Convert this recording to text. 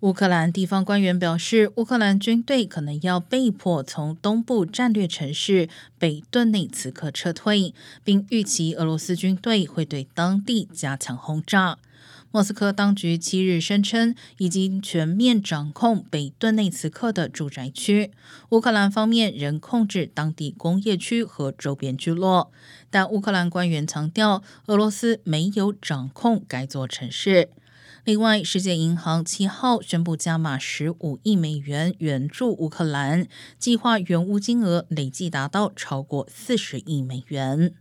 乌克兰地方官员表示，乌克兰军队可能要被迫从东部战略城市北顿内茨克撤退，并预期俄罗斯军队会对当地加强轰炸。莫斯科当局七日声称，已经全面掌控北顿内茨克的住宅区。乌克兰方面仍控制当地工业区和周边聚落，但乌克兰官员强调，俄罗斯没有掌控该座城市。另外，世界银行七号宣布加码十五亿美元援助乌克兰，计划援乌金额累计达到超过四十亿美元。